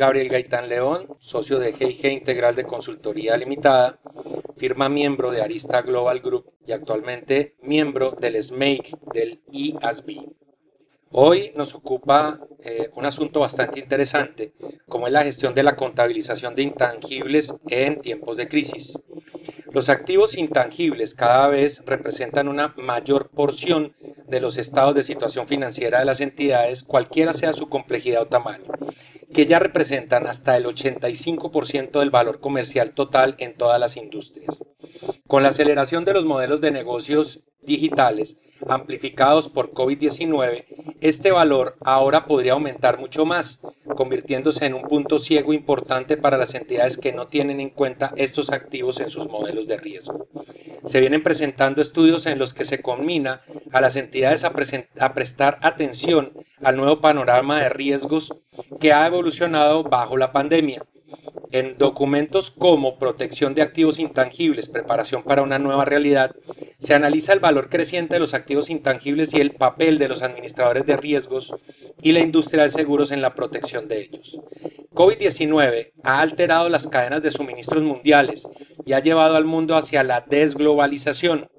Gabriel Gaitán León, socio de GIG Integral de Consultoría Limitada, firma miembro de Arista Global Group y actualmente miembro del SMAKE del IASB. Hoy nos ocupa eh, un asunto bastante interesante, como es la gestión de la contabilización de intangibles en tiempos de crisis. Los activos intangibles cada vez representan una mayor porción de los estados de situación financiera de las entidades, cualquiera sea su complejidad o tamaño, que ya representan hasta el 85% del valor comercial total en todas las industrias. Con la aceleración de los modelos de negocios digitales amplificados por COVID-19, este valor ahora podría aumentar mucho más, convirtiéndose en un punto ciego importante para las entidades que no tienen en cuenta estos activos en sus modelos de riesgo. Se vienen presentando estudios en los que se combina a las entidades a, a prestar atención al nuevo panorama de riesgos que ha evolucionado bajo la pandemia en documentos como protección de activos intangibles, preparación para una nueva realidad, se analiza el valor creciente de los activos intangibles y el papel de los administradores de riesgos y la industria de seguros en la protección de ellos. COVID-19 ha alterado las cadenas de suministros mundiales y ha llevado al mundo hacia la desglobalización.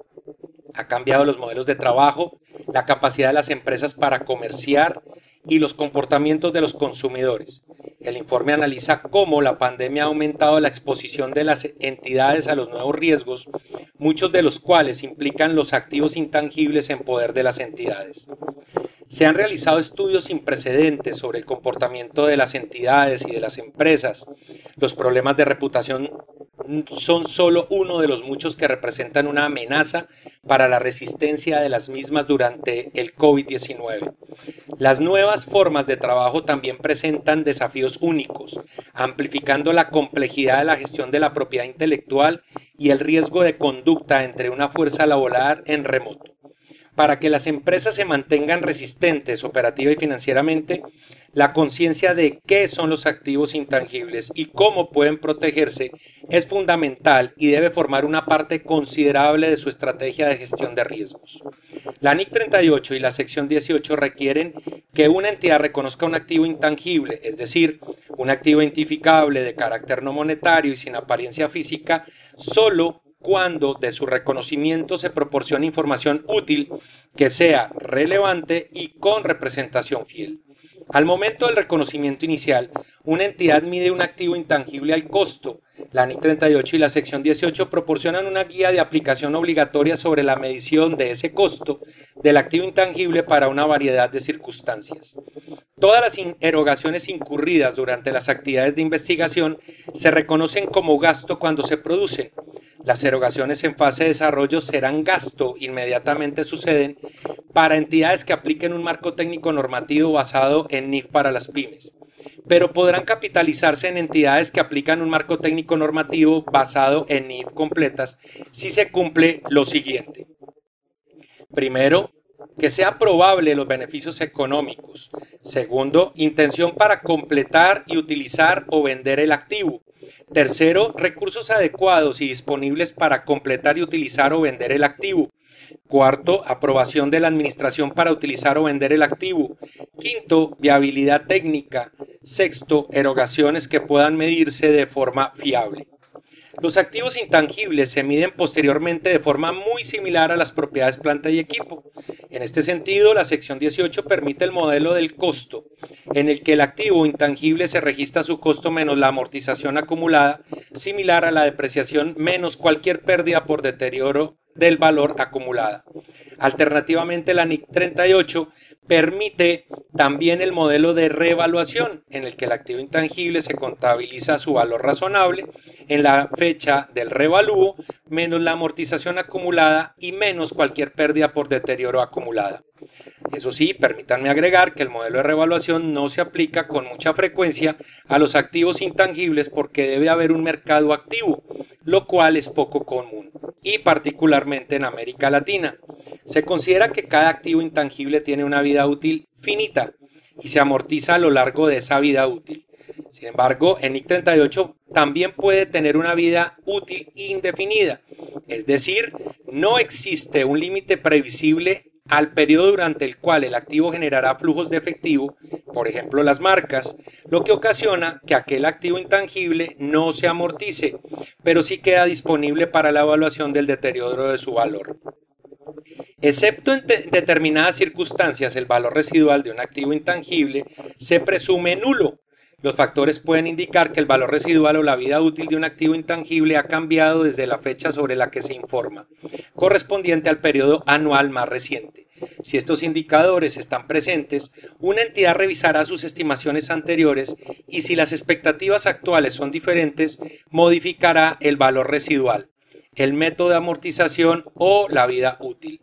Ha cambiado los modelos de trabajo, la capacidad de las empresas para comerciar y los comportamientos de los consumidores. El informe analiza cómo la pandemia ha aumentado la exposición de las entidades a los nuevos riesgos, muchos de los cuales implican los activos intangibles en poder de las entidades. Se han realizado estudios sin precedentes sobre el comportamiento de las entidades y de las empresas. Los problemas de reputación son solo uno de los muchos que representan una amenaza para la resistencia de las mismas durante el COVID-19. Las nuevas formas de trabajo también presentan desafíos únicos, amplificando la complejidad de la gestión de la propiedad intelectual y el riesgo de conducta entre una fuerza laboral en remoto. Para que las empresas se mantengan resistentes operativa y financieramente, la conciencia de qué son los activos intangibles y cómo pueden protegerse es fundamental y debe formar una parte considerable de su estrategia de gestión de riesgos. La NIC 38 y la sección 18 requieren que una entidad reconozca un activo intangible, es decir, un activo identificable de carácter no monetario y sin apariencia física, solo cuando de su reconocimiento se proporciona información útil que sea relevante y con representación fiel. Al momento del reconocimiento inicial, una entidad mide un activo intangible al costo. La NIC 38 y la sección 18 proporcionan una guía de aplicación obligatoria sobre la medición de ese costo del activo intangible para una variedad de circunstancias. Todas las erogaciones incurridas durante las actividades de investigación se reconocen como gasto cuando se producen. Las erogaciones en fase de desarrollo serán gasto, inmediatamente suceden, para entidades que apliquen un marco técnico normativo basado en NIF para las pymes, pero podrán capitalizarse en entidades que aplican un marco técnico normativo basado en NIF completas si se cumple lo siguiente. Primero, que sea probable los beneficios económicos. Segundo, intención para completar y utilizar o vender el activo. Tercero, recursos adecuados y disponibles para completar y utilizar o vender el activo. Cuarto, aprobación de la administración para utilizar o vender el activo. Quinto, viabilidad técnica. Sexto, erogaciones que puedan medirse de forma fiable. Los activos intangibles se miden posteriormente de forma muy similar a las propiedades planta y equipo. En este sentido, la sección 18 permite el modelo del costo, en el que el activo intangible se registra su costo menos la amortización acumulada, similar a la depreciación menos cualquier pérdida por deterioro del valor acumulada. Alternativamente, la NIC 38 permite también el modelo de revaluación en el que el activo intangible se contabiliza su valor razonable en la fecha del revalúo menos la amortización acumulada y menos cualquier pérdida por deterioro acumulada. Eso sí, permítanme agregar que el modelo de revaluación no se aplica con mucha frecuencia a los activos intangibles porque debe haber un mercado activo, lo cual es poco común y particularmente en América Latina. Se considera que cada activo intangible tiene una vida útil finita y se amortiza a lo largo de esa vida útil. Sin embargo, el NIC 38 también puede tener una vida útil indefinida, es decir, no existe un límite previsible al periodo durante el cual el activo generará flujos de efectivo, por ejemplo las marcas, lo que ocasiona que aquel activo intangible no se amortice, pero sí queda disponible para la evaluación del deterioro de su valor. Excepto en determinadas circunstancias, el valor residual de un activo intangible se presume nulo. Los factores pueden indicar que el valor residual o la vida útil de un activo intangible ha cambiado desde la fecha sobre la que se informa, correspondiente al periodo anual más reciente. Si estos indicadores están presentes, una entidad revisará sus estimaciones anteriores y si las expectativas actuales son diferentes, modificará el valor residual el método de amortización o la vida útil.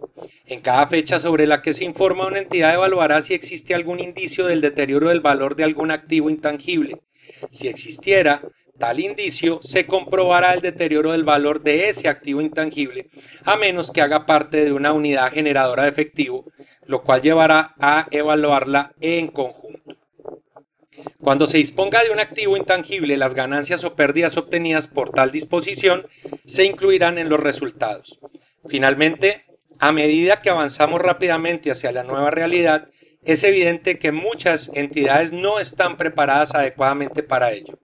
En cada fecha sobre la que se informa una entidad evaluará si existe algún indicio del deterioro del valor de algún activo intangible. Si existiera tal indicio, se comprobará el deterioro del valor de ese activo intangible, a menos que haga parte de una unidad generadora de efectivo, lo cual llevará a evaluarla en conjunto. Cuando se disponga de un activo intangible, las ganancias o pérdidas obtenidas por tal disposición se incluirán en los resultados. Finalmente, a medida que avanzamos rápidamente hacia la nueva realidad, es evidente que muchas entidades no están preparadas adecuadamente para ello.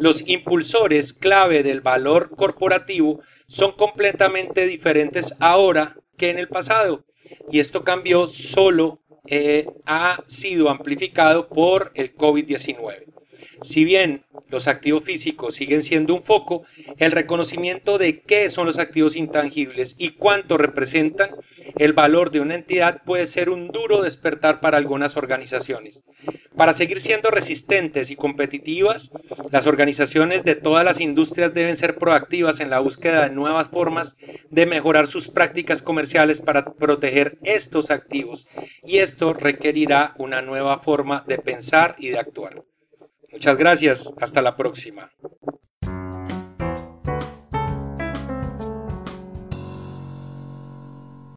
Los impulsores clave del valor corporativo son completamente diferentes ahora que en el pasado, y esto cambió solo eh, ha sido amplificado por el COVID-19. Si bien los activos físicos siguen siendo un foco, el reconocimiento de qué son los activos intangibles y cuánto representan el valor de una entidad puede ser un duro despertar para algunas organizaciones. Para seguir siendo resistentes y competitivas, las organizaciones de todas las industrias deben ser proactivas en la búsqueda de nuevas formas de mejorar sus prácticas comerciales para proteger estos activos y esto requerirá una nueva forma de pensar y de actuar. Muchas gracias, hasta la próxima.